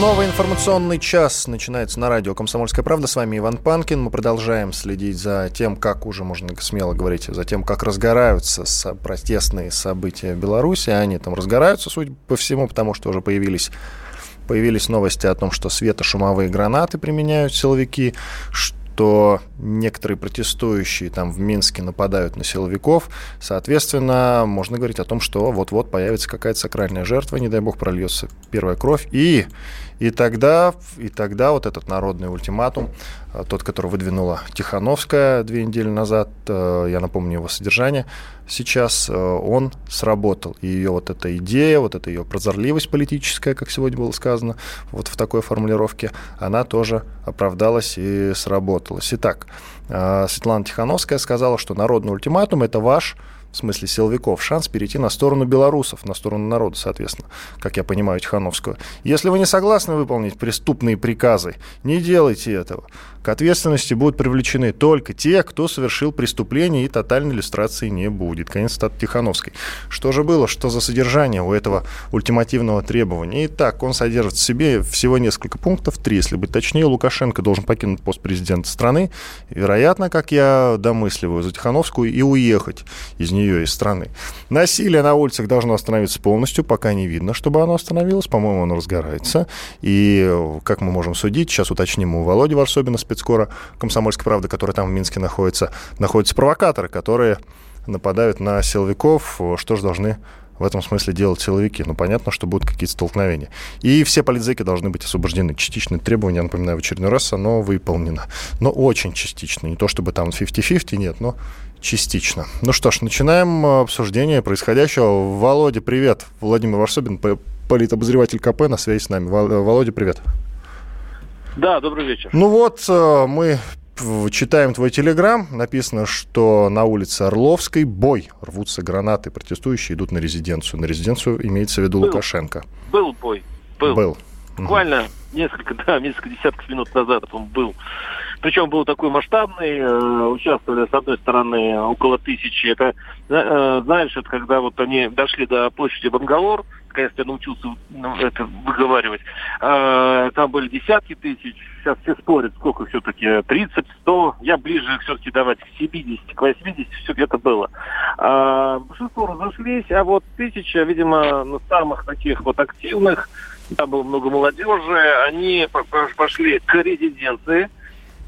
Новый информационный час начинается на радио «Комсомольская правда». С вами Иван Панкин. Мы продолжаем следить за тем, как уже можно смело говорить, за тем, как разгораются протестные события в Беларуси. Они там разгораются, судя по всему, потому что уже появились появились новости о том, что светошумовые гранаты применяют силовики, что некоторые протестующие там в Минске нападают на силовиков. Соответственно, можно говорить о том, что вот-вот появится какая-то сакральная жертва, не дай бог прольется первая кровь. И, и, тогда, и тогда вот этот народный ультиматум, э, тот, который выдвинула Тихановская две недели назад, э, я напомню его содержание, сейчас э, он сработал. И ее вот эта идея, вот эта ее прозорливость политическая, как сегодня было сказано, вот в такой формулировке, она тоже оправдалась и сработалась. Итак, Светлана Тихановская сказала, что народный ультиматум – это ваш в смысле силовиков, шанс перейти на сторону белорусов, на сторону народа, соответственно, как я понимаю Тихановскую. Если вы не согласны выполнить преступные приказы, не делайте этого. К ответственности будут привлечены только те, кто совершил преступление, и тотальной иллюстрации не будет. Конец стат Тихановской. Что же было, что за содержание у этого ультимативного требования? Итак, он содержит в себе всего несколько пунктов, три, если быть точнее. Лукашенко должен покинуть пост президента страны, вероятно, как я домысливаю за Тихановскую, и уехать из нее, из страны. Насилие на улицах должно остановиться полностью, пока не видно, чтобы оно остановилось. По-моему, оно разгорается. И, как мы можем судить, сейчас уточним у Володи Варсобина, спецкора «Комсомольской правды», который там в Минске находится, находятся провокаторы, которые нападают на силовиков. Что же должны в этом смысле делать силовики. Ну, понятно, что будут какие-то столкновения. И все политзеки должны быть освобождены. Частичное требование, я напоминаю, в очередной раз оно выполнено. Но очень частично. Не то чтобы там 50-50, нет, но частично. Ну что ж, начинаем обсуждение происходящего. Володя, привет. Владимир Варсобин, политобозреватель КП, на связи с нами. Володя, привет. Да, добрый вечер. Ну вот, мы читаем твой телеграм, написано, что на улице Орловской бой, рвутся гранаты, протестующие идут на резиденцию. На резиденцию имеется в виду был, Лукашенко. Был бой, был. Был. Буквально угу. Несколько, да, несколько десятков минут назад он был. Причем был такой масштабный, э, участвовали с одной стороны около тысячи. Это, э, знаешь, это когда вот они дошли до площади Бангалор, наконец я научился ну, это выговаривать. Э, там были десятки тысяч, сейчас все спорят, сколько все-таки, 30, 100. Я ближе все-таки давать к 70, к 80, все где-то было. А, большинство разошлись, а вот тысяча, видимо, на самых таких вот активных, там было много молодежи, они пошли к резиденции,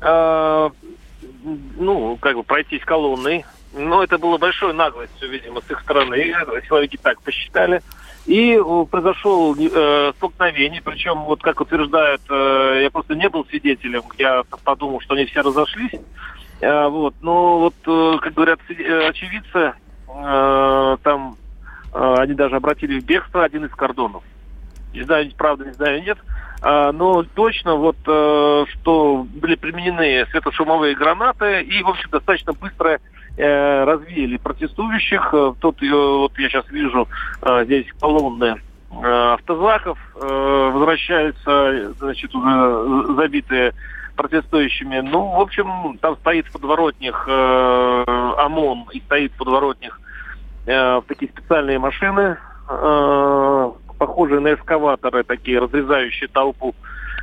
а, ну, как бы пройтись колонной. Но это было большой наглостью, видимо, с их стороны. Силовики так посчитали. И произошел э, столкновение, причем, вот как утверждают, э, я просто не был свидетелем, я подумал, что они все разошлись. Э, вот, но вот, э, как говорят э, очевидцы, э, там э, они даже обратили в бегство один из кордонов. Знаю, правда, не знаю, нет. А, но точно вот, э, что были применены светошумовые гранаты и, в общем, достаточно быстро э, развеяли протестующих. Э, тут вот я сейчас вижу здесь колонны автозаков возвращаются, значит, уже забитые протестующими. Ну, в общем, там стоит в подворотнях ОМОН и стоит в подворотнях такие специальные машины, похожие на эскаваторы, такие разрезающие толпу.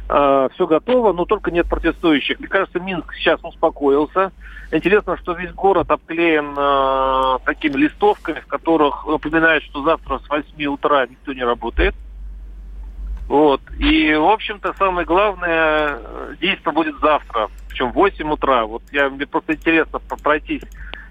Э, все готово, но только нет протестующих. Мне кажется, Минск сейчас успокоился. Интересно, что весь город обклеен э, такими листовками, в которых напоминают, что завтра с 8 утра никто не работает. Вот. И, в общем-то, самое главное, действие будет завтра, причем в 8 утра. Вот я, мне просто интересно пройтись,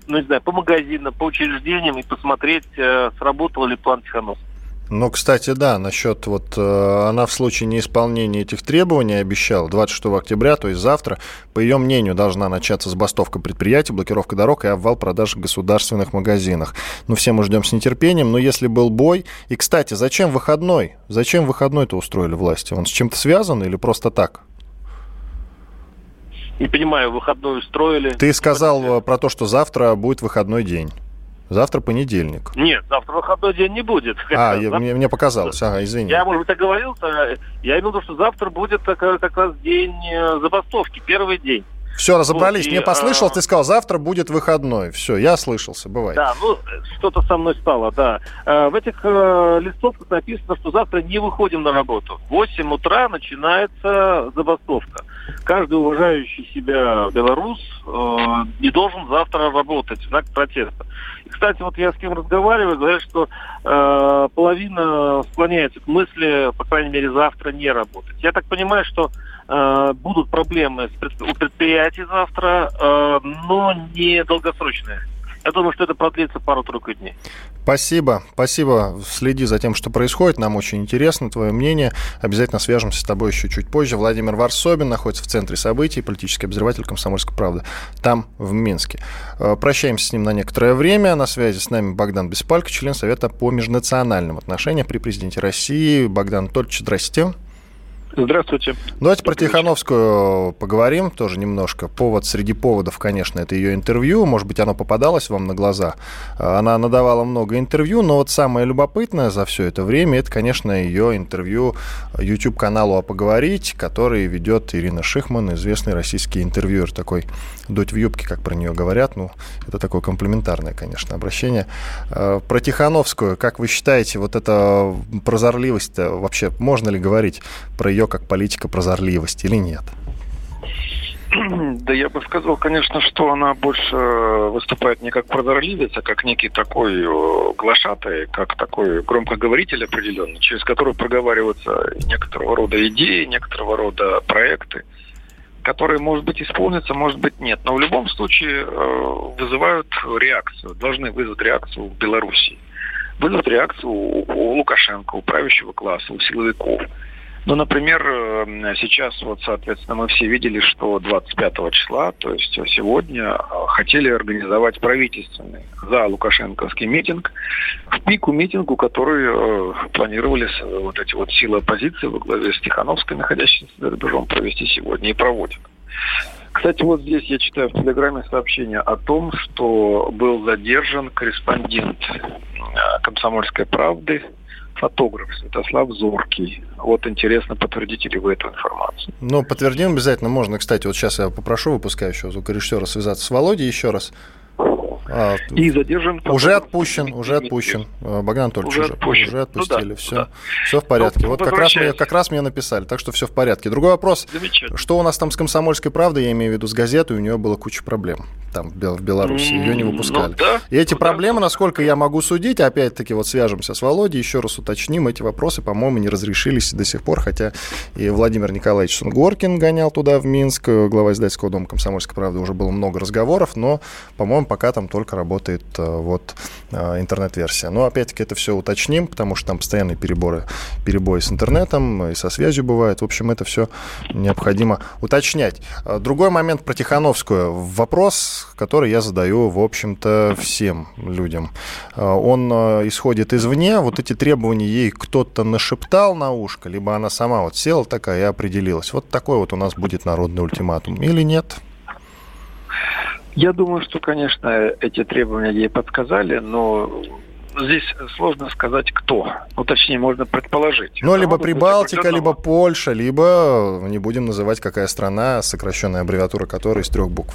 ну, не знаю, по магазинам, по учреждениям и посмотреть, э, сработал ли план Тихановского. Ну, кстати, да, насчет вот э, она в случае неисполнения этих требований обещала 26 октября, то есть завтра, по ее мнению, должна начаться забастовка предприятий, блокировка дорог и обвал продаж в государственных магазинах. Ну, все мы ждем с нетерпением, но если был бой... И, кстати, зачем выходной? Зачем выходной-то устроили власти? Он с чем-то связан или просто так? Не понимаю, выходной устроили. Ты сказал про то, что завтра будет выходной день. Завтра понедельник. Нет, завтра выходной день не будет. А, завтра... мне, мне показалось, ага, извини. Я, может быть, оговорился. Я имел в виду, что завтра будет как, раз день э, забастовки, первый день. Все, разобрались. Вот, Мне послышалось, а... ты сказал, завтра будет выходной. Все, я слышался, бывает. Да, ну, что-то со мной стало, да. Э, в этих э, листовках написано, что завтра не выходим на работу. В 8 утра начинается забастовка. Каждый уважающий себя белорус не должен завтра работать в знак протеста. Кстати, вот я с кем разговариваю, говорят, что э, половина склоняется к мысли, по крайней мере, завтра не работать. Я так понимаю, что Э, будут проблемы у предприятий завтра, э, но не долгосрочные. Я думаю, что это продлится пару-тройку дней. Спасибо, спасибо. Следи за тем, что происходит. Нам очень интересно твое мнение. Обязательно свяжемся с тобой еще чуть позже. Владимир Варсобин находится в центре событий, политический обозреватель «Комсомольской правды». Там, в Минске. Э, прощаемся с ним на некоторое время. На связи с нами Богдан Беспалько, член Совета по межнациональным отношениям при президенте России. Богдан Анатольевич, здрасте. Здравствуйте. Давайте про Тихановскую поговорим тоже немножко. Повод среди поводов, конечно, это ее интервью. Может быть, оно попадалось вам на глаза. Она надавала много интервью, но вот самое любопытное за все это время, это, конечно, ее интервью YouTube-каналу «А поговорить», который ведет Ирина Шихман, известный российский интервьюер, такой дуть в юбке, как про нее говорят. Ну, это такое комплиментарное, конечно, обращение. Э, про Тихановскую, как вы считаете, вот эта прозорливость вообще можно ли говорить про ее как политика прозорливости или нет? Да я бы сказал, конечно, что она больше выступает не как прозорливец, а как некий такой глашатый, как такой громкоговоритель определенный, через который проговариваются некоторого рода идеи, некоторого рода проекты, которые, может быть, исполнятся, может быть, нет. Но в любом случае э, вызывают реакцию, должны вызвать реакцию в Беларуси. Вызвать реакцию у Лукашенко, у правящего класса, у силовиков – ну, например, э, сейчас вот, соответственно, мы все видели, что 25 числа, то есть сегодня, э, хотели организовать правительственный за Лукашенковский митинг, в пику митингу, который э, планировали вот эти вот силы оппозиции во главе с Тихановской, находящейся за рубежом, провести сегодня и проводят. Кстати, вот здесь я читаю в Телеграме сообщение о том, что был задержан корреспондент «Комсомольской правды» фотограф Святослав Зоркий. Вот интересно, подтвердите ли вы эту информацию? Ну, подтвердим обязательно можно. Кстати, вот сейчас я попрошу выпускающего звукорежиссера связаться с Володей еще раз. А, и задержан. Уже отпущен, уже отпущен. А, Богдан Анатольевич уже, уже, уже отпустили. Ну, да, все, да. все в порядке. Ну, вот как раз, мне, как раз мне написали, так что все в порядке. Другой вопрос. Что у нас там с «Комсомольской правдой», я имею в виду с газетой, у нее было куча проблем там в Беларуси, ее не выпускали. Ну, да, и эти ну, проблемы, да. насколько я могу судить, опять-таки вот свяжемся с Володей, еще раз уточним, эти вопросы, по-моему, не разрешились до сих пор, хотя и Владимир Николаевич Сунгоркин гонял туда, в Минск, глава издательского дома «Комсомольской правды», уже было много разговоров, но, по-моему, пока там только работает э, вот э, интернет-версия. Но, опять-таки, это все уточним, потому что там постоянные переборы, перебои с интернетом и со связью бывают. В общем, это все необходимо уточнять. Э, другой момент про Тихановскую. Вопрос который я задаю, в общем-то, всем людям. Он исходит извне, вот эти требования ей кто-то нашептал на ушко, либо она сама вот села такая и определилась. Вот такой вот у нас будет народный ультиматум. Или нет? Я думаю, что, конечно, эти требования ей подсказали, но здесь сложно сказать, кто. Ну, точнее, можно предположить. Ну, либо Прибалтика, либо Польша, либо не будем называть, какая страна, сокращенная аббревиатура которой из трех букв.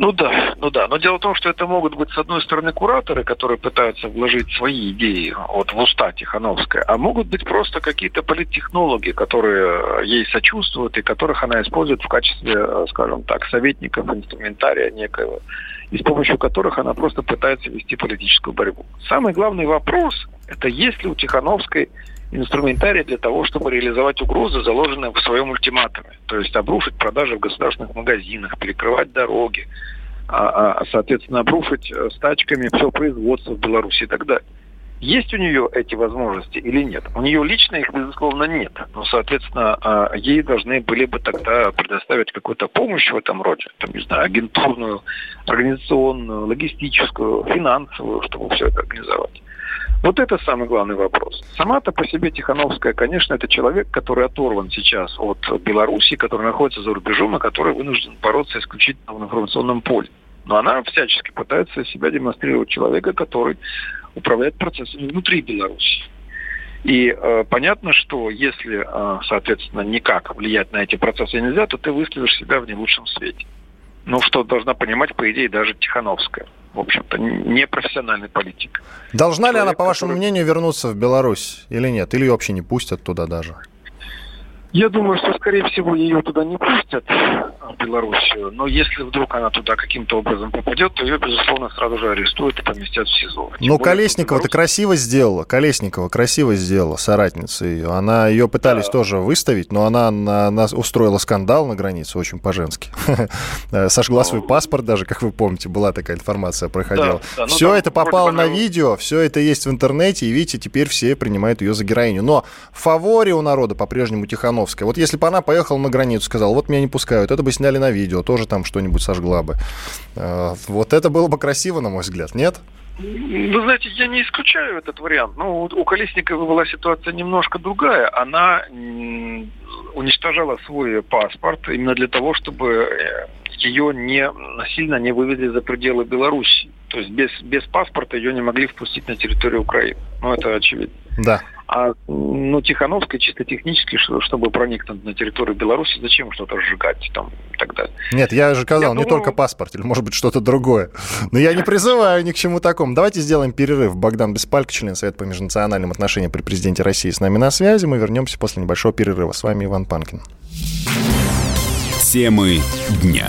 Ну да, ну да. Но дело в том, что это могут быть, с одной стороны, кураторы, которые пытаются вложить свои идеи вот, в уста Тихановской, а могут быть просто какие-то политтехнологи, которые ей сочувствуют и которых она использует в качестве, скажем так, советников, инструментария некого, и с помощью которых она просто пытается вести политическую борьбу. Самый главный вопрос – это есть ли у Тихановской инструментарий для того, чтобы реализовать угрозы, заложенные в своем ультиматуме. То есть обрушить продажи в государственных магазинах, перекрывать дороги, а, а, соответственно, обрушить э, с тачками все производство в Беларуси и так далее. Есть у нее эти возможности или нет? У нее лично их, безусловно, нет. Но, соответственно, а, ей должны были бы тогда предоставить какую-то помощь в этом роде. Там, не знаю, агентурную, организационную, логистическую, финансовую, чтобы все это организовать. Вот это самый главный вопрос. Сама-то по себе Тихановская, конечно, это человек, который оторван сейчас от Беларуси, который находится за рубежом, и который вынужден бороться исключительно в информационном поле. Но она всячески пытается себя демонстрировать человека, который управляет процессами внутри Беларуси. И э, понятно, что если, э, соответственно, никак влиять на эти процессы нельзя, то ты выставишь себя в не лучшем свете. Ну, что должна понимать, по идее, даже Тихановская. В общем-то, не профессиональный политик. Должна Человек, ли она, по вашему который... мнению, вернуться в Беларусь или нет? Или ее вообще не пустят туда даже? Я думаю, что, скорее всего, ее туда не пустят, в Белоруссию. Но если вдруг она туда каким-то образом попадет, то ее, безусловно, сразу же арестуют и поместят в СИЗО. Тем Но Колесникова-то Беларусь... красиво сделала. Колесникова красиво сделала, соратница ее. Она ее пытались да. тоже выставить, но она, она, она устроила скандал на границе очень по-женски. Сожгла свой паспорт даже, как вы помните, была такая информация проходила. Да, да, все ну, это попало на видео, все это есть в интернете, и видите, теперь все принимают ее за героиню. Но в фаворе у народа по-прежнему Тихановская Тихановская. Вот если бы она поехала на границу, сказала, вот меня не пускают, это бы сняли на видео, тоже там что-нибудь сожгла бы. Э, вот это было бы красиво, на мой взгляд, нет? Вы знаете, я не исключаю этот вариант. Но у Колесниковой была ситуация немножко другая. Она уничтожала свой паспорт именно для того, чтобы э, ее не насильно не вывезли за пределы Беларуси. То есть без, без паспорта ее не могли впустить на территорию Украины. Ну, это очевидно. Да. А ну, Тихановская чисто технически, чтобы проникнуть на территорию Беларуси, зачем что-то сжигать там и так далее. Нет, я же сказал, я не думаю... только паспорт, или может быть что-то другое. Но я не призываю ни к чему такому. Давайте сделаем перерыв. Богдан Беспалько, член Совета по межнациональным отношениям при президенте России, с нами на связи. Мы вернемся после небольшого перерыва. С вами Иван Панкин. Темы дня.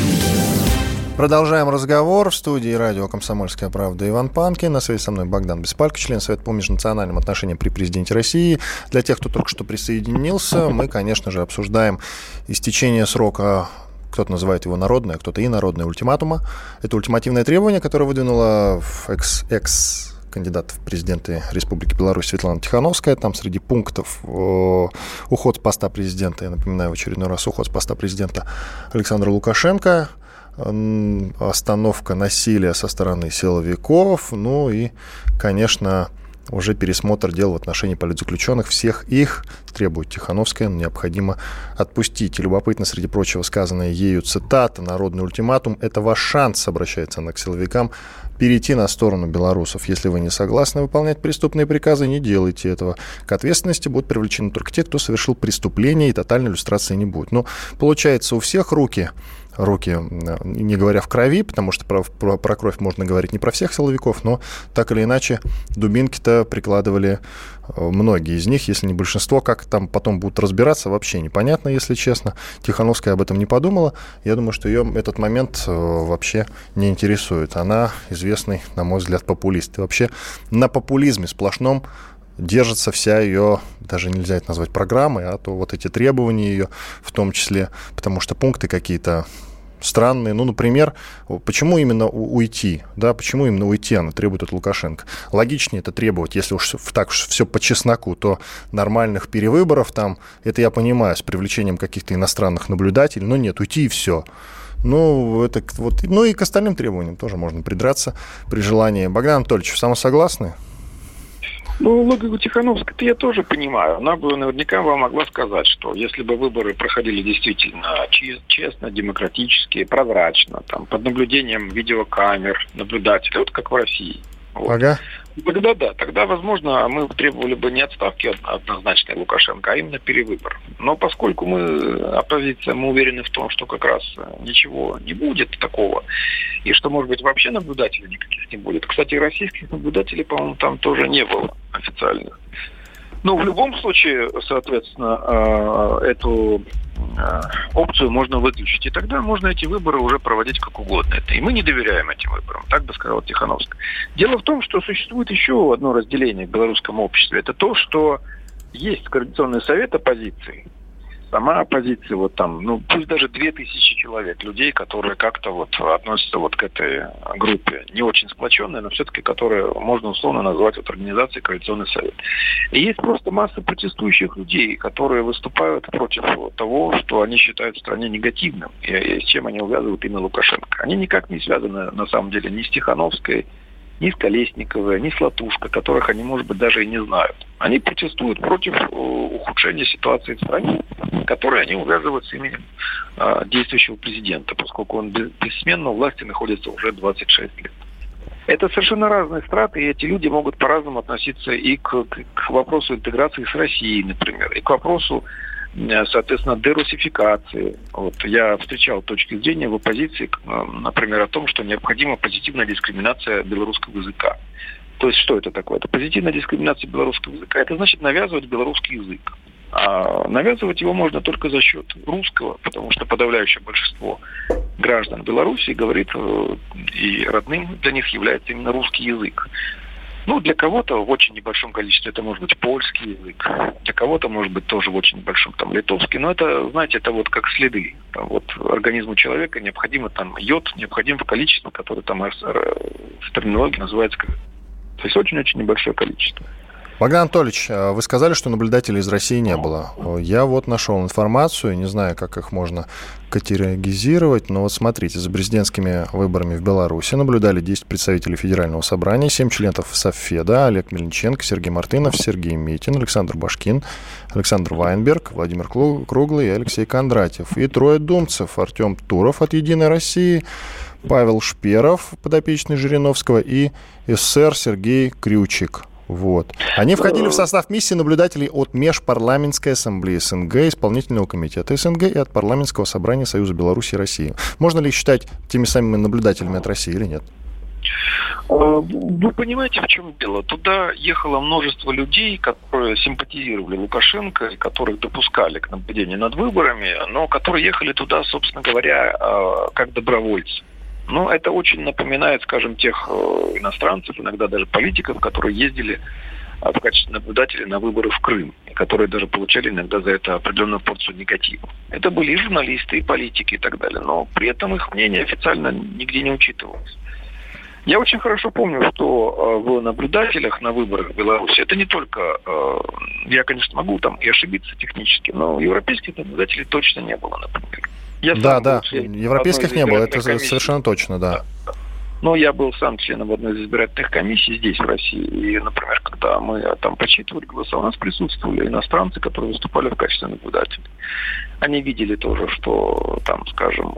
Продолжаем разговор в студии радио «Комсомольская правда» Иван Панкин. На связи со мной Богдан Беспалько, член Совета по межнациональным отношениям при президенте России. Для тех, кто только что присоединился, мы, конечно же, обсуждаем истечение срока кто-то называет его народное, кто-то и народное ультиматума. Это ультимативное требование, которое выдвинула экс, экс кандидат в президенты Республики Беларусь Светлана Тихановская. Там среди пунктов э, уход с поста президента, я напоминаю в очередной раз, уход с поста президента Александра Лукашенко, остановка насилия со стороны силовиков, ну и, конечно, уже пересмотр дел в отношении политзаключенных. Всех их, требует Тихановская, необходимо отпустить. И любопытно, среди прочего, сказанная ею цитата «Народный ультиматум – это ваш шанс», обращается она к силовикам, перейти на сторону белорусов. Если вы не согласны выполнять преступные приказы, не делайте этого. К ответственности будут привлечены только те, кто совершил преступление, и тотальной иллюстрации не будет. Но получается, у всех руки руки, не говоря в крови, потому что про, про, про кровь можно говорить не про всех силовиков, но так или иначе дубинки-то прикладывали э, многие из них, если не большинство. Как там потом будут разбираться, вообще непонятно, если честно. Тихановская об этом не подумала. Я думаю, что ее этот момент э, вообще не интересует. Она известный, на мой взгляд, популист. И вообще на популизме сплошном держится вся ее, даже нельзя это назвать программой, а то вот эти требования ее в том числе, потому что пункты какие-то странные. Ну, например, почему именно уйти? Да, почему именно уйти она требует от Лукашенко? Логичнее это требовать, если уж так уж все по чесноку, то нормальных перевыборов там, это я понимаю, с привлечением каких-то иностранных наблюдателей, но нет, уйти и все. Ну, это вот, ну и к остальным требованиям тоже можно придраться при желании. Богдан Анатольевич, самосогласны? Ну, логику Тихановской-то я тоже понимаю. Она бы наверняка вам могла сказать, что если бы выборы проходили действительно честно, демократически, прозрачно, там, под наблюдением видеокамер, наблюдателей, вот как в России, вот, ага. Тогда да, тогда, возможно, мы требовали бы не отставки однозначной Лукашенко, а именно перевыбор. Но поскольку мы, оппозиция, мы уверены в том, что как раз ничего не будет такого, и что, может быть, вообще наблюдателей никаких не будет. Кстати, российских наблюдателей, по-моему, там тоже не было официальных. Ну, в любом случае, соответственно, э, эту э, опцию можно выключить. И тогда можно эти выборы уже проводить как угодно. Это, и мы не доверяем этим выборам, так бы сказал Тихановская. Дело в том, что существует еще одно разделение в белорусском обществе. Это то, что есть Координационный совет оппозиции, сама оппозиция, вот там, ну, пусть даже две тысячи человек, людей, которые как-то вот относятся вот к этой группе, не очень сплоченные, но все-таки которые можно условно назвать вот организацией Коалиционный совет. И есть просто масса протестующих людей, которые выступают против того, что они считают в стране негативным, и, и с чем они увязывают именно Лукашенко. Они никак не связаны, на самом деле, ни с Тихановской, ни с Колесниковой, ни с Латушко, которых они, может быть, даже и не знают. Они протестуют против э, ухудшения ситуации в стране, которые они увязывают с именем э, действующего президента, поскольку он бессменно у власти находится уже 26 лет. Это совершенно разные страты, и эти люди могут по-разному относиться и к, к вопросу интеграции с Россией, например, и к вопросу соответственно, дерусификации. Вот я встречал точки зрения в оппозиции, э, например, о том, что необходима позитивная дискриминация белорусского языка. То есть что это такое? Это позитивная дискриминация белорусского языка. Это значит навязывать белорусский язык. А навязывать его можно только за счет русского, потому что подавляющее большинство граждан Беларуси говорит, э, и родным для них является именно русский язык. Ну, для кого-то в очень небольшом количестве это может быть польский язык, для кого-то может быть тоже в очень небольшом там литовский. Но это, знаете, это вот как следы. Там, вот организму человека необходимо там йод, необходимо количество, которое там в терминологии называется. То есть очень-очень небольшое количество. Богдан Анатольевич, а вы сказали, что наблюдателей из России не было. Я вот нашел информацию, не знаю, как их можно категоризировать, но вот смотрите, за президентскими выборами в Беларуси наблюдали 10 представителей Федерального собрания, 7 членов Софеда, Олег Мельниченко, Сергей Мартынов, Сергей Митин, Александр Башкин, Александр Вайнберг, Владимир Круглый и Алексей Кондратьев. И трое думцев, Артем Туров от «Единой России», Павел Шперов, подопечный Жириновского, и СССР Сергей Крючик, вот. Они входили в состав миссии наблюдателей от Межпарламентской ассамблеи СНГ, Исполнительного комитета СНГ и от Парламентского собрания Союза Беларуси и России. Можно ли их считать теми самыми наблюдателями от России или нет? А, вы понимаете, в чем дело? Туда ехало множество людей, которые симпатизировали Лукашенко, и которых допускали к наблюдению над выборами, но которые ехали туда, собственно говоря, а, как добровольцы. Ну, это очень напоминает, скажем, тех э, иностранцев, иногда даже политиков, которые ездили э, в качестве наблюдателей на выборы в Крым, которые даже получали иногда за это определенную порцию негатива. Это были и журналисты, и политики, и так далее, но при этом их мнение официально нигде не учитывалось. Я очень хорошо помню, что э, в наблюдателях на выборах в Беларуси это не только, я, конечно, могу там и ошибиться технически, но европейских наблюдателей точно не было, например. Я да, да, европейских не было, это комиссий. совершенно точно, да. Но я был сам членом одной из избирательных комиссий здесь, в России. И, например, когда мы там подсчитывали голоса, у нас присутствовали иностранцы, которые выступали в качестве наблюдателей. Они видели тоже, что там, скажем,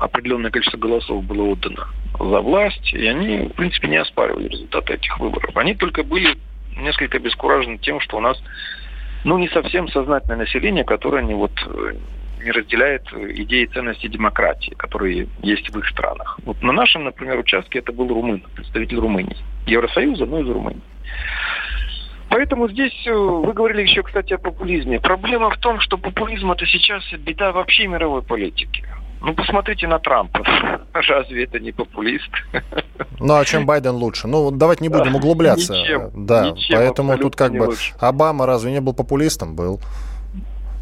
определенное количество голосов было отдано за власть, и они, в принципе, не оспаривали результаты этих выборов. Они только были несколько обескуражены тем, что у нас ну, не совсем сознательное население, которое не вот не разделяет идеи и ценности демократии, которые есть в их странах. Вот на нашем, например, участке это был румын, представитель Румынии. Евросоюза, но из Румынии. Поэтому здесь э, вы говорили еще, кстати, о популизме. Проблема в том, что популизм это сейчас беда вообще мировой политики. Ну, посмотрите на Трампа. Разве это не популист? Ну, а чем Байден лучше? Ну, давайте не будем углубляться. Ничем, да, ничем, поэтому тут как бы лучше. Обама разве не был популистом? Был.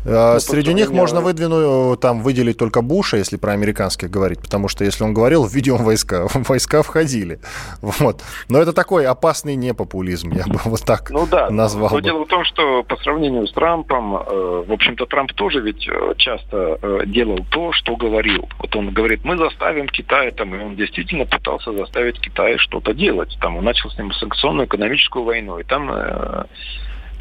А, ну, Среди них можно выдвинуть, там, выделить только Буша, если про американских говорить, потому что если он говорил, введем войска, войска входили. Вот. Но это такой опасный непопулизм, я бы вот так ну, да. назвал. Но бы. дело в том, что по сравнению с Трампом, э, в общем-то, Трамп тоже ведь э, часто э, делал то, что говорил. Вот он говорит, мы заставим Китай, там, и он действительно пытался заставить Китай что-то делать. Там он начал с ним санкционную экономическую войну, и там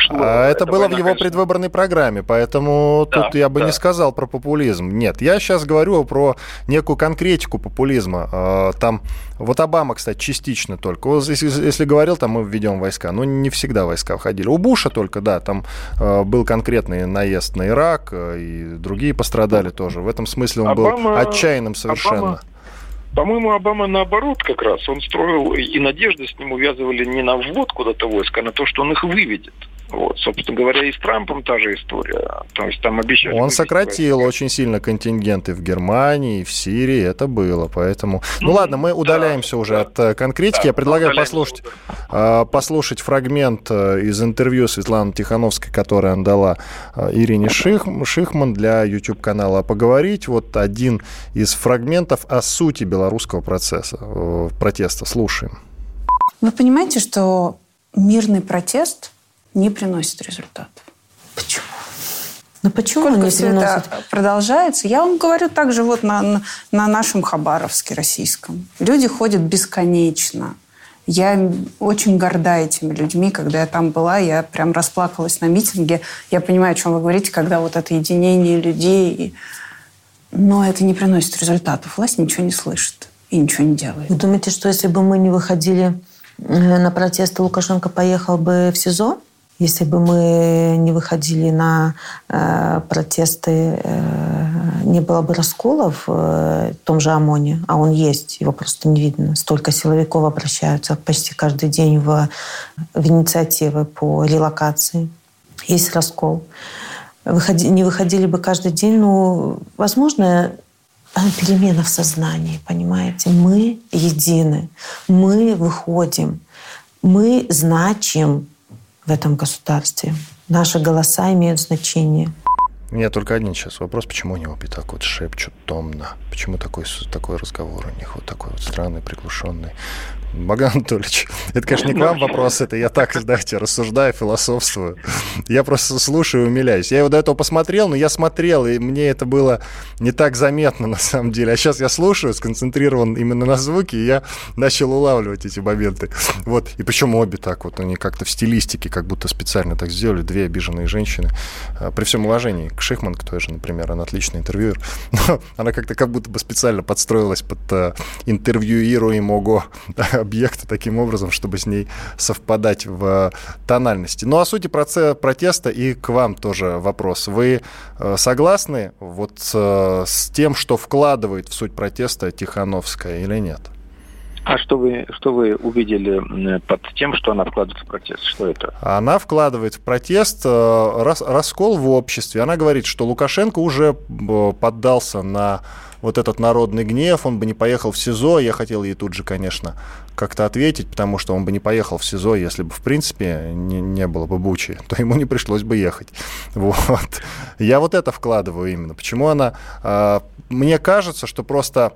а это, было в его предвыборной программе, поэтому да, тут я бы да. не сказал про популизм. Нет, я сейчас говорю про некую конкретику популизма. А, там, вот Обама, кстати, частично только. Если, если говорил, там мы введем войска, но не всегда войска входили. У Буша только, да, там а, был конкретный наезд на Ирак, а, и другие пострадали тоже. В этом смысле он Обама, был отчаянным совершенно. Обама по-моему, Обама наоборот как раз. Он строил, и надежды с ним увязывали не на ввод куда-то войск, а на то, что он их выведет. Вот, собственно говоря, и с Трампом та же история. То есть там обещали... Он сократил войска. очень сильно контингенты в Германии, в Сирии, это было, поэтому... Ну, ну ладно, мы удаляемся да, уже да. от э, конкретики. Да, Я предлагаю послушать, э, послушать фрагмент э, из интервью Светланы Тихановской, которое она дала Ирине Ших, Шихман для YouTube-канала «Поговорить». Вот один из фрагментов о сути белорусского процесса, протеста. Слушаем. Вы понимаете, что мирный протест – не приносит результатов. Почему? Ну почему Сколько не все это продолжается? Я вам говорю также вот на, на, на нашем Хабаровске российском. Люди ходят бесконечно. Я очень горда этими людьми. Когда я там была, я прям расплакалась на митинге. Я понимаю, о чем вы говорите, когда вот это единение людей. Но это не приносит результатов. Власть ничего не слышит и ничего не делает. Вы думаете, что если бы мы не выходили э, на протесты, Лукашенко поехал бы в СИЗО? Если бы мы не выходили на э, протесты, э, не было бы расколов э, в том же ОМОНе, а он есть, его просто не видно. Столько силовиков обращаются почти каждый день в, в инициативы по релокации. Есть раскол. Выходи, не выходили бы каждый день, ну, возможно, перемена в сознании, понимаете? Мы едины, мы выходим, мы значим, в этом государстве. Наши голоса имеют значение. У меня только один сейчас вопрос, почему они обе так вот шепчут томно? Почему такой, такой разговор у них вот такой вот странный, приглушенный? Богдан Анатольевич, это, конечно, не к вам вопрос, это я так, знаете, рассуждаю, философствую. Я просто слушаю и умиляюсь. Я его до этого посмотрел, но я смотрел, и мне это было не так заметно, на самом деле. А сейчас я слушаю, сконцентрирован именно на звуке, и я начал улавливать эти моменты. Вот, и причем обе так вот, они как-то в стилистике, как будто специально так сделали, две обиженные женщины. А, при всем уважении к Шихман, к той же, например, она отличный интервьюер, но она как-то как будто бы специально подстроилась под uh, интервьюируемого объекта таким образом, чтобы с ней совпадать в тональности. Ну, о сути процесса протеста и к вам тоже вопрос. Вы э, согласны вот э, с тем, что вкладывает в суть протеста Тихановская или нет? А что вы, что вы увидели под тем, что она вкладывает в протест? Что это? Она вкладывает в протест э, рас, раскол в обществе. Она говорит, что Лукашенко уже поддался на вот этот народный гнев, он бы не поехал в СИЗО. Я хотел ей тут же, конечно, как-то ответить, потому что он бы не поехал в СИЗО, если бы, в принципе, не, не было бы Бучи, то ему не пришлось бы ехать. Вот. Я вот это вкладываю именно. Почему она... Э, мне кажется, что просто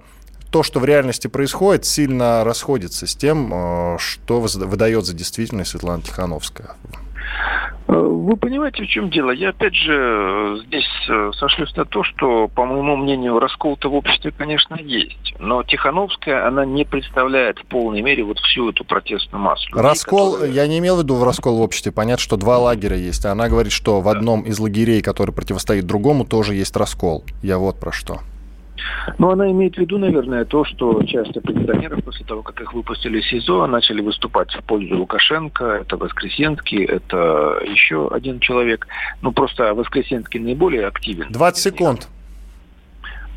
то, что в реальности происходит, сильно расходится с тем, э, что выдает за действительность Светлана Тихановская. Э, вы понимаете, в чем дело? Я опять же э, здесь сошлюсь на то, что, по моему мнению, раскол-то в обществе, конечно, есть. Но Тихановская, она не представляет в полной мере вот всю эту протестную массу. Людей, раскол, которые... я не имел в виду в раскол в обществе. Понятно, что два лагеря есть. Она говорит, что в одном из лагерей, который противостоит другому, тоже есть раскол. Я вот про что. Но она имеет в виду, наверное, то, что часть оппозиционеров после того, как их выпустили из СИЗО, начали выступать в пользу Лукашенко. Это Воскресенский, это еще один человек. Ну, просто Воскресенский наиболее активен. 20 секунд.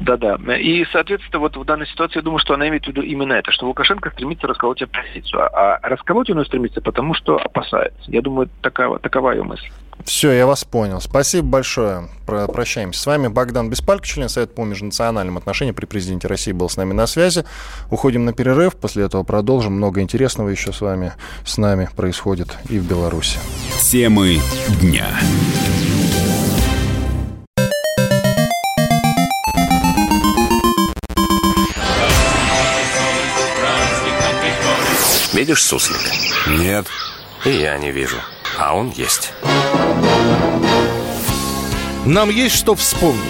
Да-да. И, соответственно, вот в данной ситуации я думаю, что она имеет в виду именно это, что Лукашенко стремится расколоть оппозицию. А расколоть он стремится потому, что опасается. Я думаю, такова, такова ее мысль. Все, я вас понял. Спасибо большое. Про прощаемся с вами. Богдан Беспалько, член Совета по межнациональным отношениям при президенте России, был с нами на связи. Уходим на перерыв. После этого продолжим. Много интересного еще с вами, с нами происходит и в Беларуси. Темы дня. Видишь суслика? Нет. И я не вижу а он есть. Нам есть что вспомнить.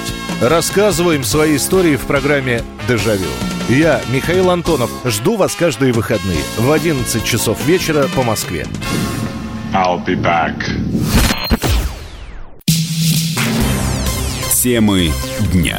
Рассказываем свои истории в программе «Дежавю». Я, Михаил Антонов, жду вас каждые выходные в 11 часов вечера по Москве. I'll be back. Темы дня.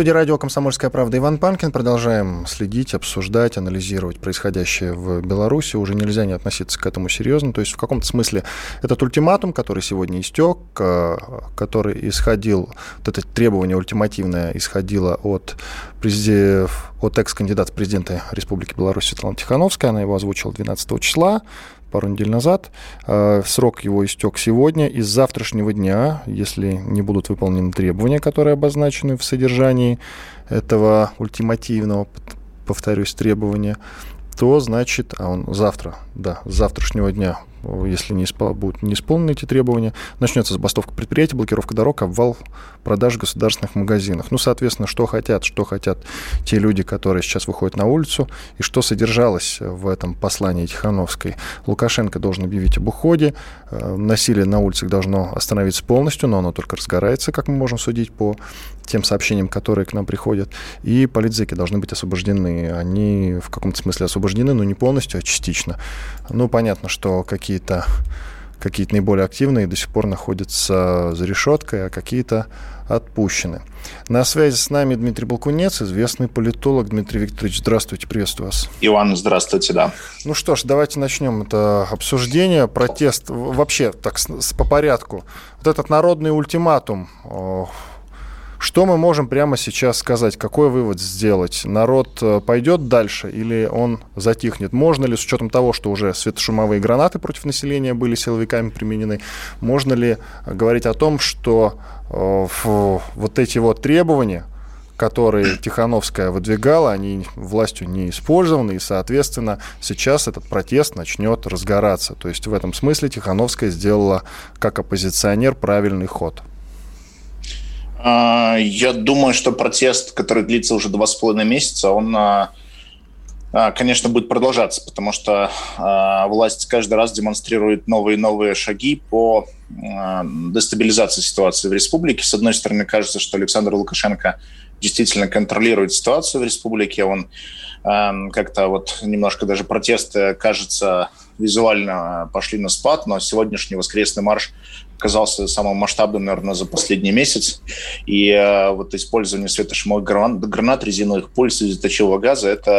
Студии радио «Комсомольская правда» Иван Панкин. Продолжаем следить, обсуждать, анализировать происходящее в Беларуси. Уже нельзя не относиться к этому серьезно. То есть в каком-то смысле этот ультиматум, который сегодня истек, э, который исходил, вот это требование ультимативное исходило от, от экс-кандидата в президенты Республики Беларусь Светланы Тихановской. Она его озвучила 12 числа пару недель назад. Э, срок его истек сегодня. И с завтрашнего дня, если не будут выполнены требования, которые обозначены в содержании этого ультимативного, повторюсь, требования, то значит, а он завтра, да, с завтрашнего дня если не испол... будут не исполнены эти требования, начнется забастовка предприятий, блокировка дорог, обвал продаж в государственных магазинах. Ну, соответственно, что хотят, что хотят те люди, которые сейчас выходят на улицу, и что содержалось в этом послании Тихановской. Лукашенко должен объявить об уходе, э, насилие на улицах должно остановиться полностью, но оно только разгорается, как мы можем судить по тем сообщениям, которые к нам приходят, и политзеки должны быть освобождены. Они в каком-то смысле освобождены, но не полностью, а частично. Ну, понятно, что какие-то какие-то наиболее активные до сих пор находятся за решеткой, а какие-то отпущены. На связи с нами Дмитрий Балкунец, известный политолог. Дмитрий Викторович, здравствуйте, приветствую вас. Иван, здравствуйте, да. Ну что ж, давайте начнем это обсуждение. Протест, вообще, так, по порядку. Вот этот народный ультиматум, что мы можем прямо сейчас сказать? Какой вывод сделать? Народ э, пойдет дальше или он затихнет? Можно ли, с учетом того, что уже светошумовые гранаты против населения были силовиками применены, можно ли говорить о том, что э, вот эти вот требования, которые Тихановская выдвигала, они властью не использованы, и, соответственно, сейчас этот протест начнет разгораться. То есть в этом смысле Тихановская сделала как оппозиционер правильный ход. А, я думаю, что протест, который длится уже два с половиной месяца, он, а, а, конечно, будет продолжаться, потому что власть каждый раз демонстрирует новые и новые шаги по дестабилизации ситуации в республике. С одной стороны, кажется, что Александр Лукашенко действительно контролирует ситуацию в республике. Он как-то вот немножко даже протесты, кажется, визуально пошли на спад, но сегодняшний воскресный марш оказался самым масштабным, наверное, за последний месяц. И э, вот использование светошумовых гранат, гранат резиновых пуль слезоточивого газа – это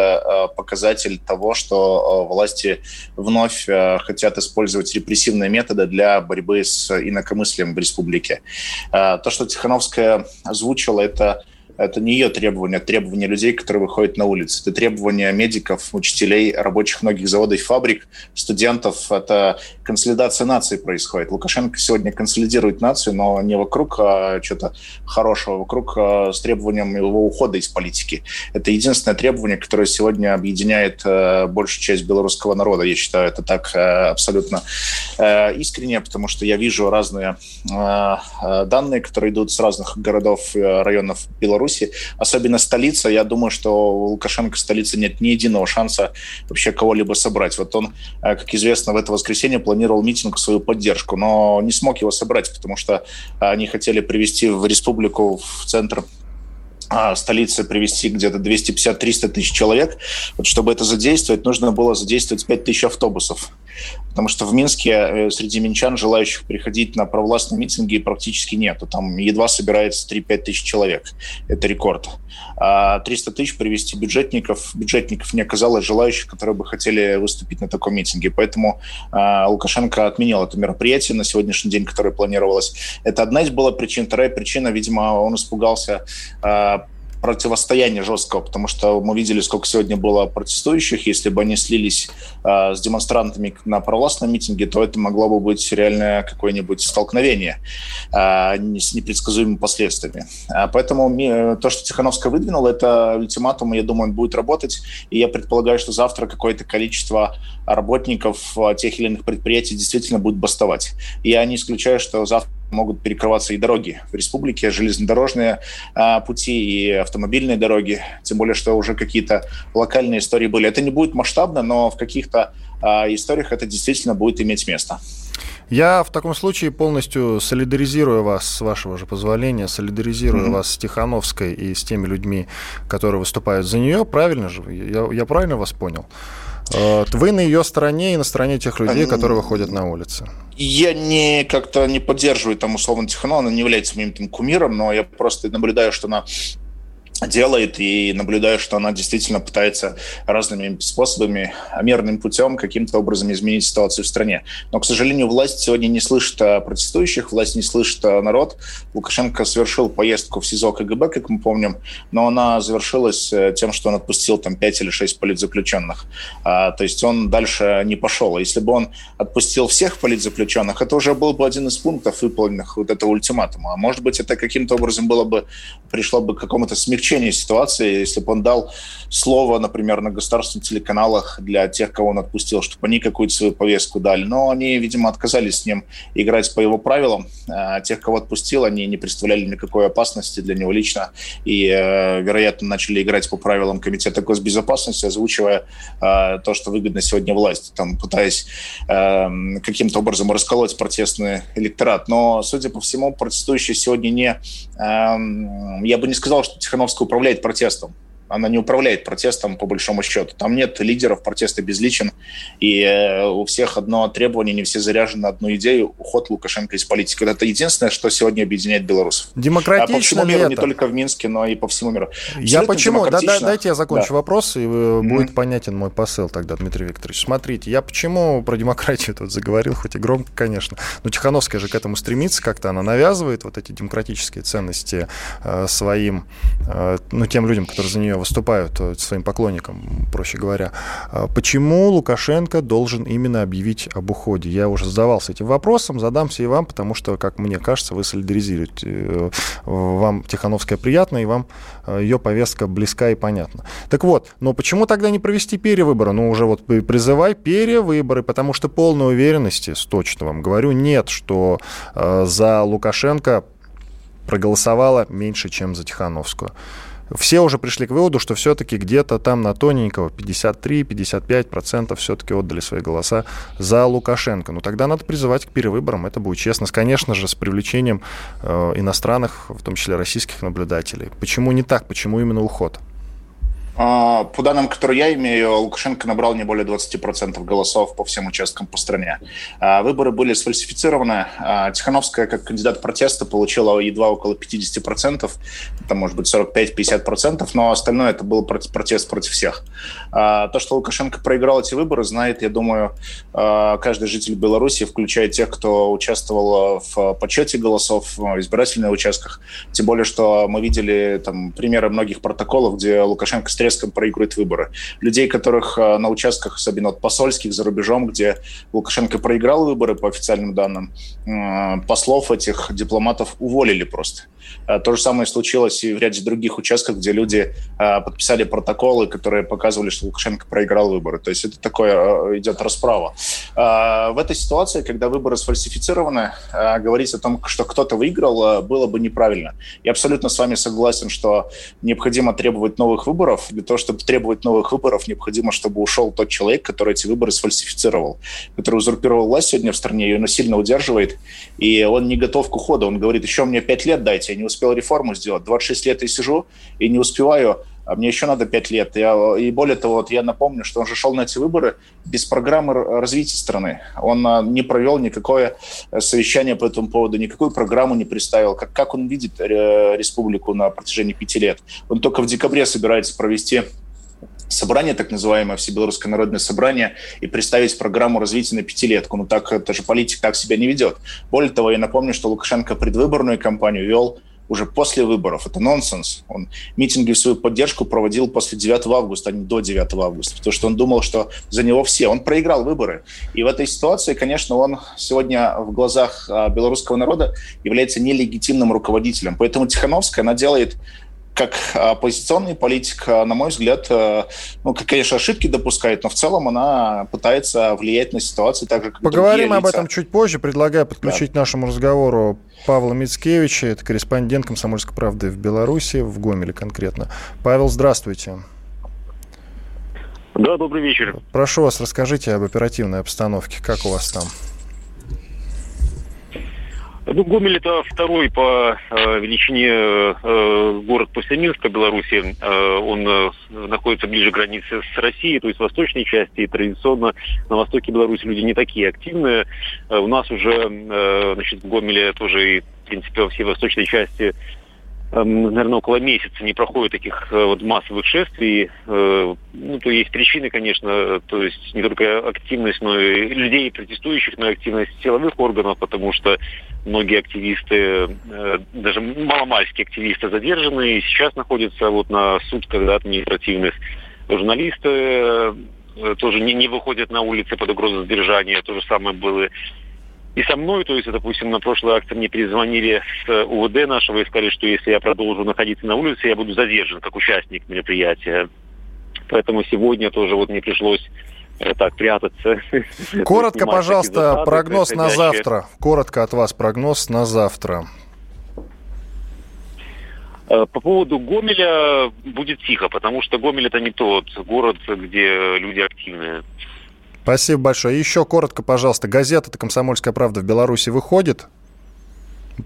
э, показатель того, что э, власти вновь э, хотят использовать репрессивные методы для борьбы с инакомыслием в республике. Э, то, что Тихановская озвучила, это это не ее требования, это требования людей, которые выходят на улицы. Это требования медиков, учителей, рабочих многих заводов и фабрик, студентов. Это консолидация нации происходит. Лукашенко сегодня консолидирует нацию, но не вокруг а, что-то хорошего, вокруг а, с требованием его ухода из политики. Это единственное требование, которое сегодня объединяет а, большую часть белорусского народа. Я считаю, это так а, абсолютно а, искренне, потому что я вижу разные а, данные, которые идут с разных городов, районов Беларуси, Беларуси, особенно столица. Я думаю, что у Лукашенко столицы нет ни единого шанса вообще кого-либо собрать. Вот он, э, как известно, в это воскресенье планировал митинг в свою поддержку, но не смог его собрать, потому что они хотели привести в республику в центр а, столице привести где-то 250-300 тысяч человек. Вот чтобы это задействовать, нужно было задействовать 5 тысяч автобусов. Потому что в Минске э, среди минчан желающих приходить на провластные митинги практически нету. Там едва собирается 3-5 тысяч человек. Это рекорд. А 300 тысяч привести бюджетников. Бюджетников не оказалось желающих, которые бы хотели выступить на таком митинге. Поэтому а, Лукашенко отменил это мероприятие на сегодняшний день, которое планировалось. Это одна из была причин. Вторая причина, видимо, он испугался а, противостояния жесткого, потому что мы видели, сколько сегодня было протестующих. Если бы они слились э, с демонстрантами на провластном митинге, то это могло бы быть реальное какое-нибудь столкновение э, с непредсказуемыми последствиями. А поэтому ми, то, что Тихановская выдвинула, это ультиматум, я думаю, он будет работать. И я предполагаю, что завтра какое-то количество работников тех или иных предприятий действительно будет бастовать. Я не исключаю, что завтра могут перекрываться и дороги в республике, железнодорожные а, пути и автомобильные дороги, тем более, что уже какие-то локальные истории были. Это не будет масштабно, но в каких-то а, историях это действительно будет иметь место. Я в таком случае полностью солидаризирую вас, с вашего же позволения, солидаризирую mm-hmm. вас с Тихановской и с теми людьми, которые выступают за нее. Правильно же? Я, я правильно вас понял? Э, вы на ее стороне и на стороне тех людей, которые выходят на улицы. Я не как-то не поддерживаю там условно Тихонова, она не является моим там кумиром, но я просто наблюдаю, что она делает и наблюдаю, что она действительно пытается разными способами, мирным путем каким-то образом изменить ситуацию в стране. Но, к сожалению, власть сегодня не слышит протестующих, власть не слышит народ. Лукашенко совершил поездку в СИЗО КГБ, как мы помним, но она завершилась э, тем, что он отпустил там 5 или 6 политзаключенных. А, то есть он дальше не пошел. А если бы он отпустил всех политзаключенных, это уже был бы один из пунктов выполненных вот этого ультиматума. А может быть, это каким-то образом было бы, пришло бы к какому-то смягчению смягчение ситуации, если бы он дал слово, например, на государственных телеканалах для тех, кого он отпустил, чтобы они какую-то свою повестку дали. Но они, видимо, отказались с ним играть по его правилам. А тех, кого отпустил, они не представляли никакой опасности для него лично и, э, вероятно, начали играть по правилам Комитета госбезопасности, озвучивая э, то, что выгодно сегодня власти, там, пытаясь э, каким-то образом расколоть протестный электорат. Но, судя по всему, протестующие сегодня не... Я бы не сказал, что Тихановская управляет протестом она не управляет протестом по большому счету. Там нет лидеров, протеста безличен, и э, у всех одно требование, не все заряжены на одну идею – уход Лукашенко из политики. Это единственное, что сегодня объединяет белорусов. Демократично а по всему миру, не только в Минске, но и по всему миру. Я почему? Да, да, дайте я закончу да. вопрос, и mm-hmm. будет понятен мой посыл тогда, Дмитрий Викторович. Смотрите, я почему про демократию тут заговорил, хоть и громко, конечно, но Тихановская же к этому стремится, как-то она навязывает вот эти демократические ценности э, своим, э, ну, тем людям, которые за нее выступают э, своим поклонникам, проще говоря. А почему Лукашенко должен именно объявить об уходе? Я уже задавался этим вопросом, задамся и вам, потому что, как мне кажется, вы солидаризируете. Э, вам Тихановская приятна, и вам э, ее повестка близка и понятна. Так вот, но почему тогда не провести перевыборы? Ну, уже вот призывай перевыборы, потому что полной уверенности, точно вам говорю, нет, что за Лукашенко проголосовало меньше, чем за Тихановскую все уже пришли к выводу, что все-таки где-то там на тоненького 53-55% все-таки отдали свои голоса за Лукашенко. Ну тогда надо призывать к перевыборам, это будет честно. Конечно же, с привлечением э, иностранных, в том числе российских наблюдателей. Почему не так? Почему именно уход? А, по данным, которые я имею, Лукашенко набрал не более 20% голосов по всем участкам по стране. А, выборы были сфальсифицированы. А, Тихановская, как кандидат протеста, получила едва около 50%, там, может быть, 45-50%, но остальное это был протест против всех. То, что Лукашенко проиграл эти выборы, знает, я думаю, каждый житель Беларуси, включая тех, кто участвовал в подсчете голосов в избирательных участках. Тем более, что мы видели там примеры многих протоколов, где Лукашенко с треском проигрывает выборы. Людей, которых э, на участках, особенно от посольских, за рубежом, где Лукашенко проиграл выборы по официальным данным, э, послов этих дипломатов уволили просто. Э, то же самое случилось и в ряде других участков, где люди подписали протоколы, которые показывали, что Лукашенко проиграл выборы. То есть это такое идет расправа. В этой ситуации, когда выборы сфальсифицированы, говорить о том, что кто-то выиграл, было бы неправильно. Я абсолютно с вами согласен, что необходимо требовать новых выборов, для того, чтобы требовать новых выборов, необходимо, чтобы ушел тот человек, который эти выборы сфальсифицировал, который узурпировал власть сегодня в стране, ее насильно удерживает, и он не готов к уходу. Он говорит, еще мне 5 лет дайте, я не успел реформу сделать. 26 лет я сижу и не успеваю а мне еще надо 5 лет. Я, и более того, вот я напомню, что он же шел на эти выборы без программы развития страны. Он а, не провел никакое э, совещание по этому поводу, никакую программу не представил. Как, как он видит э, республику на протяжении пяти лет? Он только в декабре собирается провести собрание, так называемое Всебелорусское народное собрание, и представить программу развития на пятилетку. Ну так, это же политик так себя не ведет. Более того, я напомню, что Лукашенко предвыборную кампанию вел уже после выборов. Это нонсенс. Он митинги свою поддержку проводил после 9 августа, а не до 9 августа, потому что он думал, что за него все. Он проиграл выборы. И в этой ситуации, конечно, он сегодня в глазах а, белорусского народа является нелегитимным руководителем. Поэтому Тихановская, она делает как оппозиционный политик, на мой взгляд, э, ну, конечно, ошибки допускает, но в целом она пытается влиять на ситуацию так же, как Поговорим об этом чуть позже. Предлагаю подключить да. нашему разговору Павла Мицкевича. Это корреспондент «Комсомольской правды» в Беларуси, в Гомеле конкретно. Павел, здравствуйте. Да, добрый вечер. Прошу вас, расскажите об оперативной обстановке. Как у вас там? Ну, Гомель это второй по э, величине э, город после Минска, Беларуси. Э, он э, находится ближе к границе с Россией, то есть в восточной части. И традиционно на востоке Беларуси люди не такие активные. Э, у нас уже, э, значит, в Гомеле тоже и, в принципе, во всей восточной части наверное, около месяца не проходит таких э, вот массовых шествий. Э, ну, то есть причины, конечно, то есть не только активность, но и людей протестующих, но и активность силовых органов, потому что многие активисты, э, даже маломальские активисты задержаны и сейчас находятся вот на сутках да, административных. Журналисты тоже не, не выходят на улицы под угрозой задержания. То же самое было и со мной, то есть, допустим, на прошлой акции мне перезвонили с УВД нашего и сказали, что если я продолжу находиться на улице, я буду задержан как участник мероприятия. Поэтому сегодня тоже вот мне пришлось э, так прятаться. Коротко, пожалуйста, прогноз на завтра. Коротко от вас прогноз на завтра. Э, по поводу Гомеля будет тихо, потому что Гомель это не тот город, где люди активные. Спасибо большое. Еще коротко, пожалуйста, газета «Это комсомольская правда» в Беларуси выходит?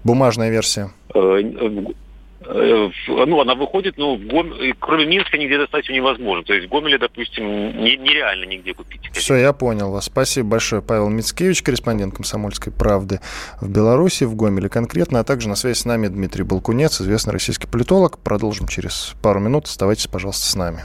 Бумажная версия. Э, э, ну, она выходит, но Гом... кроме Минска нигде достать ее невозможно. То есть в Гомеле, допустим, не, нереально нигде купить. Все, я понял вас. Спасибо большое, Павел Мицкевич, корреспондент «Комсомольской правды» в Беларуси, в Гомеле конкретно, а также на связи с нами Дмитрий Балкунец, известный российский политолог. Продолжим через пару минут. Оставайтесь, пожалуйста, с нами.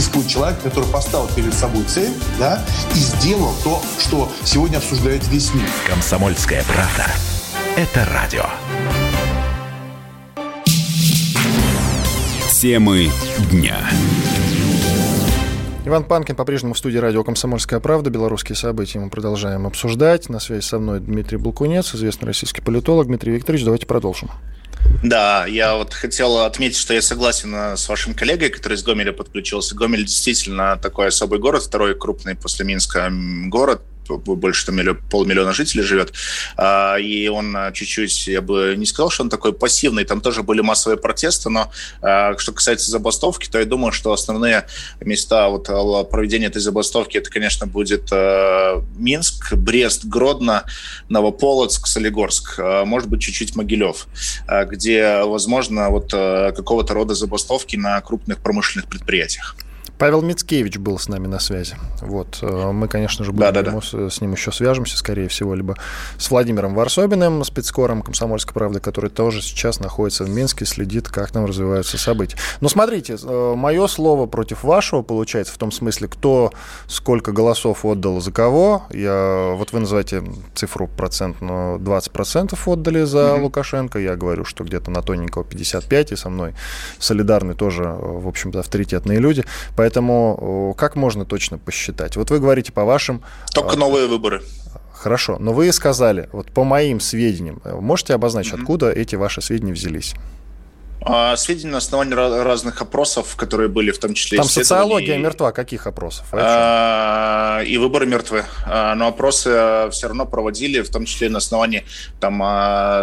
существует человек, который поставил перед собой цель, да, и сделал то, что сегодня обсуждает весь мир. Комсомольская правда. Это радио. Темы дня. Иван Панкин по-прежнему в студии радио «Комсомольская правда». Белорусские события мы продолжаем обсуждать. На связи со мной Дмитрий Булкунец, известный российский политолог. Дмитрий Викторович, давайте продолжим. Да, я вот хотел отметить, что я согласен э, с вашим коллегой, который из Гомеля подключился. Гомель действительно такой особый город, второй крупный после Минска город больше там миллион, полмиллиона жителей живет, а, и он а, чуть-чуть, я бы не сказал, что он такой пассивный, там тоже были массовые протесты, но а, что касается забастовки, то я думаю, что основные места вот проведения этой забастовки, это, конечно, будет Минск, Брест, Гродно, Новополоцк, Солигорск, может быть, чуть-чуть Могилев, где, возможно, вот какого-то рода забастовки на крупных промышленных предприятиях. Павел Мицкевич был с нами на связи. Вот. Э, мы, конечно же, будем да, да, да. с ним еще свяжемся, скорее всего, либо с Владимиром Варсобиным, спецкором «Комсомольской правды», который тоже сейчас находится в Минске, следит, как там развиваются события. Но смотрите, э, мое слово против вашего получается в том смысле, кто сколько голосов отдал за кого. Я, вот вы называете цифру процент, но 20% отдали за mm-hmm. Лукашенко. Я говорю, что где-то на тоненького 55, и со мной солидарны тоже, э, в общем-то, авторитетные люди. Поэтому Поэтому как можно точно посчитать? Вот вы говорите по вашим... Только новые выборы. Хорошо, но вы сказали, вот по моим сведениям, э, можете обозначить, mm-hmm. откуда эти ваши сведения взялись? А, сведения на основании разных опросов, которые были в том числе... Там социология мертва. Каких опросов? А, и выборы мертвы. А, но опросы все равно проводили, в том числе на основании там,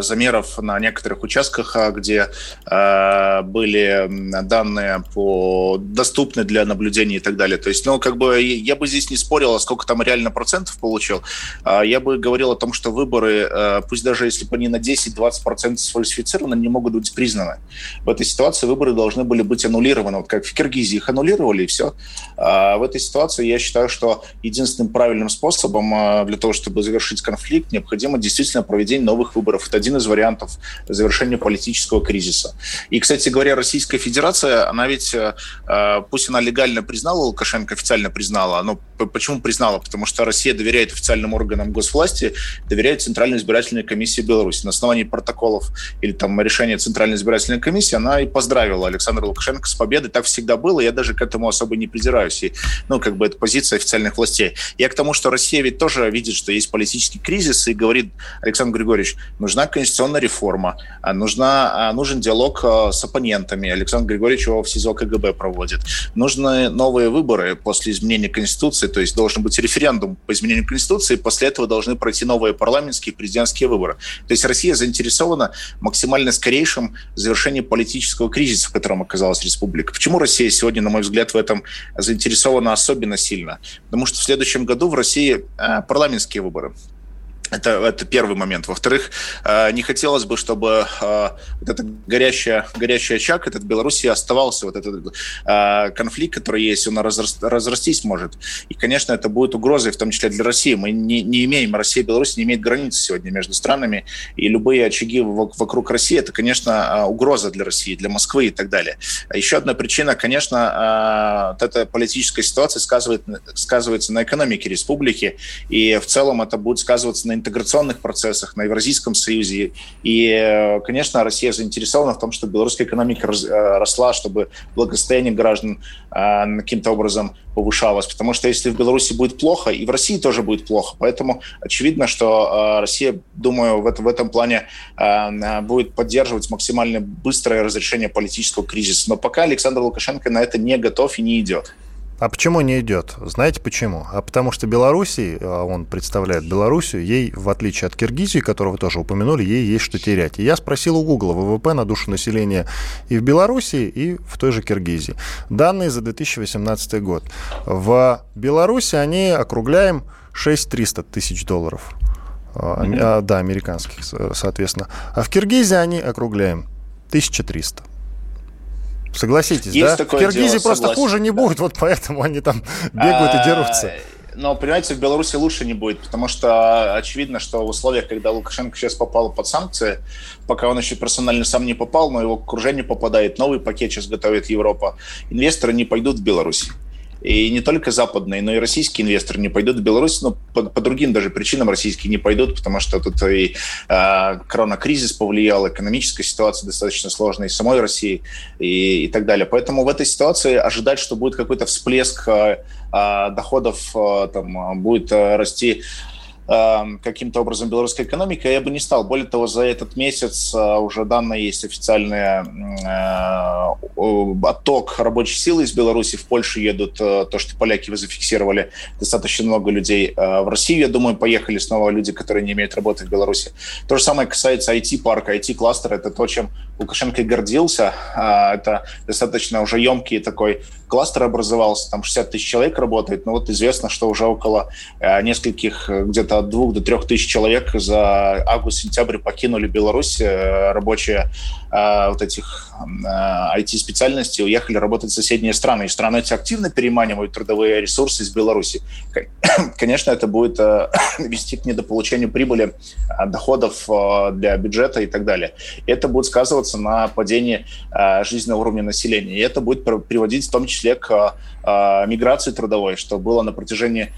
замеров на некоторых участках, где были данные по доступны для наблюдения и так далее. То есть, ну, как бы я бы здесь не спорил, сколько там реально процентов получил. Я бы говорил о том, что выборы, пусть даже если бы они на 10-20% сфальсифицированы, не могут быть признаны в этой ситуации выборы должны были быть аннулированы. Вот как в Киргизии их аннулировали, и все. А в этой ситуации я считаю, что единственным правильным способом а, для того, чтобы завершить конфликт, необходимо действительно проведение новых выборов. Это один из вариантов завершения политического кризиса. И, кстати говоря, Российская Федерация, она ведь, а, пусть она легально признала Лукашенко, официально признала, но почему признала? Потому что Россия доверяет официальным органам госвласти, доверяет Центральной избирательной комиссии Беларуси. На основании протоколов или там решения Центральной избирательной комиссии комиссии, она и поздравила Александра Лукашенко с победой. Так всегда было, я даже к этому особо не придираюсь. И, ну, как бы это позиция официальных властей. Я к тому, что Россия ведь тоже видит, что есть политический кризис, и говорит Александр Григорьевич, нужна конституционная реформа, а нужна, а, нужен диалог а, с оппонентами. Александр Григорьевич его в СИЗО КГБ проводит. Нужны новые выборы после изменения Конституции, то есть должен быть референдум по изменению Конституции, после этого должны пройти новые парламентские и президентские выборы. То есть Россия заинтересована максимально скорейшем завершении политического кризиса, в котором оказалась республика. Почему Россия сегодня, на мой взгляд, в этом заинтересована особенно сильно? Потому что в следующем году в России э, парламентские выборы. Это, это первый момент. Во-вторых, э, не хотелось бы, чтобы э, вот этот горящий, горящий очаг, этот Беларуси оставался, вот этот э, конфликт, который есть, он разрастись может. И, конечно, это будет угрозой, в том числе для России. Мы не, не имеем, Россия и Беларусь не имеет границ сегодня между странами, и любые очаги вокруг России, это, конечно, угроза для России, для Москвы и так далее. Еще одна причина, конечно, вот эта политическая ситуация сказывает, сказывается на экономике республики, и в целом это будет сказываться на интеграционных процессах, на Евразийском союзе. И, э, конечно, Россия заинтересована в том, чтобы белорусская экономика э, росла, чтобы благосостояние граждан э, каким-то образом повышалось. Потому что если в Беларуси будет плохо, и в России тоже будет плохо. Поэтому очевидно, что Россия, думаю, в этом, плане будет поддерживать максимально быстрое разрешение политического кризиса. Но пока Александр Лукашенко на это не готов и не идет. А почему не идет? Знаете почему? А потому что Белоруссии, а он представляет Белоруссию, ей, в отличие от Киргизии, которую вы тоже упомянули, ей есть что терять. И я спросил у Гугла ВВП на душу населения и в Белоруссии, и в той же Киргизии. Данные за 2018 год. В Беларуси они округляем 6 300 тысяч долларов. Mm-hmm. Да, американских, соответственно. А в Киргизии они округляем 1300. Согласитесь, Есть да? В Киргизии дело, просто согласен, хуже не да. будет, вот поэтому они там бегают и дерутся. Но, понимаете, в Беларуси лучше не будет, потому что очевидно, что в условиях, когда Лукашенко сейчас попал под санкции, пока он еще персонально сам не попал, но его окружение попадает, новый пакет сейчас готовит Европа, инвесторы не пойдут в Беларусь. И не только западные, но и российские инвесторы не пойдут в Беларусь, но по, по другим даже причинам российские не пойдут, потому что тут и э, коронакризис повлиял, экономическая ситуация достаточно сложная и самой России и, и так далее. Поэтому в этой ситуации ожидать, что будет какой-то всплеск э, доходов, э, там, будет расти Эм, каким-то образом белорусской экономикой, я бы не стал. Более того, за этот месяц э, уже данные есть официальные э, отток рабочей силы из Беларуси в Польшу едут. Э, то, что поляки вы зафиксировали, достаточно много людей. В Россию, я думаю, поехали снова люди, которые не имеют работы в Беларуси. То же самое касается IT-парка, IT-кластера. Это то, чем Лукашенко гордился. Это достаточно уже емкий такой кластер образовался, там 60 тысяч человек работает, но вот известно, что уже около нескольких где-то от двух до трех тысяч человек за август-сентябрь покинули Беларусь. Э, рабочие э, вот этих IT-специальностей э, уехали работать в соседние страны. И страны эти активно переманивают трудовые ресурсы из Беларуси. Конечно, это будет вести к недополучению прибыли, доходов для бюджета и так далее. Это будет сказываться на падении жизненного уровня населения. И это будет приводить в том числе к миграции трудовой, что было на протяжении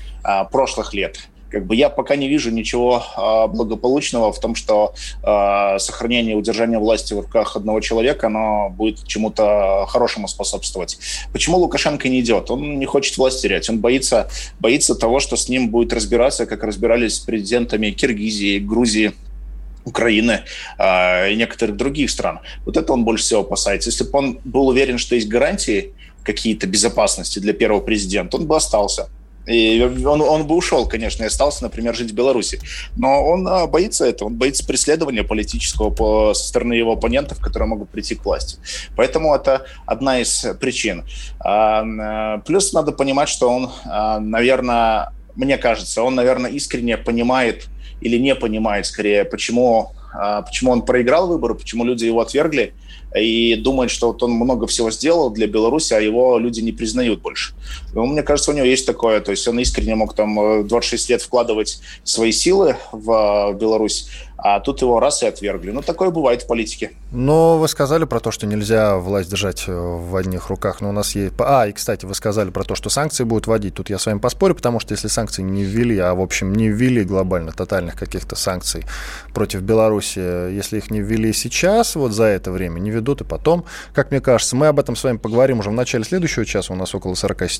прошлых лет как бы я пока не вижу ничего а, благополучного в том, что а, сохранение и удержание власти в руках одного человека, оно будет чему-то хорошему способствовать. Почему Лукашенко не идет? Он не хочет власть терять, он боится, боится того, что с ним будет разбираться, как разбирались с президентами Киргизии, Грузии, Украины э, и некоторых других стран. Вот это он больше всего опасается. Если бы он был уверен, что есть гарантии какие-то безопасности для первого президента, он бы остался. И он, он бы ушел, конечно, и остался, например, жить в Беларуси. Но он а, боится этого, он боится преследования политического по, со стороны его оппонентов, которые могут прийти к власти. Поэтому это одна из причин. А, а плюс надо понимать, что он, наверное, мне кажется, он, наверное, искренне понимает или не понимает, скорее, почему, почему он проиграл выборы, почему люди его отвергли, и думает, что вот он много всего сделал для Беларуси, а его люди не признают больше. Ну, мне кажется, у него есть такое, то есть он искренне мог там 26 э, лет вкладывать свои силы в Беларусь, а тут его раз и отвергли. Ну, такое бывает в политике. Но вы сказали про то, что нельзя власть держать э, в одних руках, но у нас есть... А, и, кстати, вы сказали про то, что санкции будут вводить. Тут я с вами поспорю, потому что если санкции не ввели, а, в общем, не ввели глобально тотальных каких-то санкций против Беларуси, если их не ввели сейчас, вот за это время, не ведут и потом, как мне кажется. Мы об этом с вами поговорим уже в начале следующего часа. У нас около 40,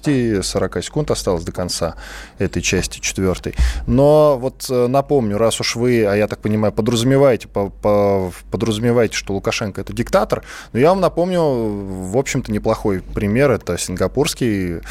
40 секунд осталось до конца этой части четвертой. Но вот э, напомню, раз уж вы, а я так понимаю, подразумеваете, по, по, подразумеваете, что Лукашенко это диктатор, но я вам напомню, в общем-то, неплохой пример. Это сингапурский,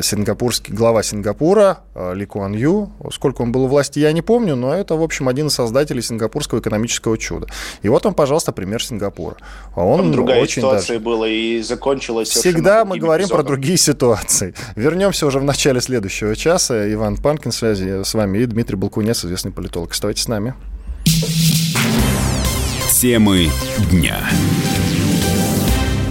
сингапурский глава Сингапура э, Ли Куан Ю. Сколько он был у власти, я не помню, но это, в общем, один из создателей сингапурского экономического чуда. И вот он, пожалуйста, пример Сингапура. Он Там другая очень ситуация даже... была и закончилась. Всегда мы говорим эпизодом. про другие ситуации. Вернемся уже в начале следующего часа. Иван Панкин в связи с вами и Дмитрий Балкунец, известный политолог. Оставайтесь с нами. Темы дня.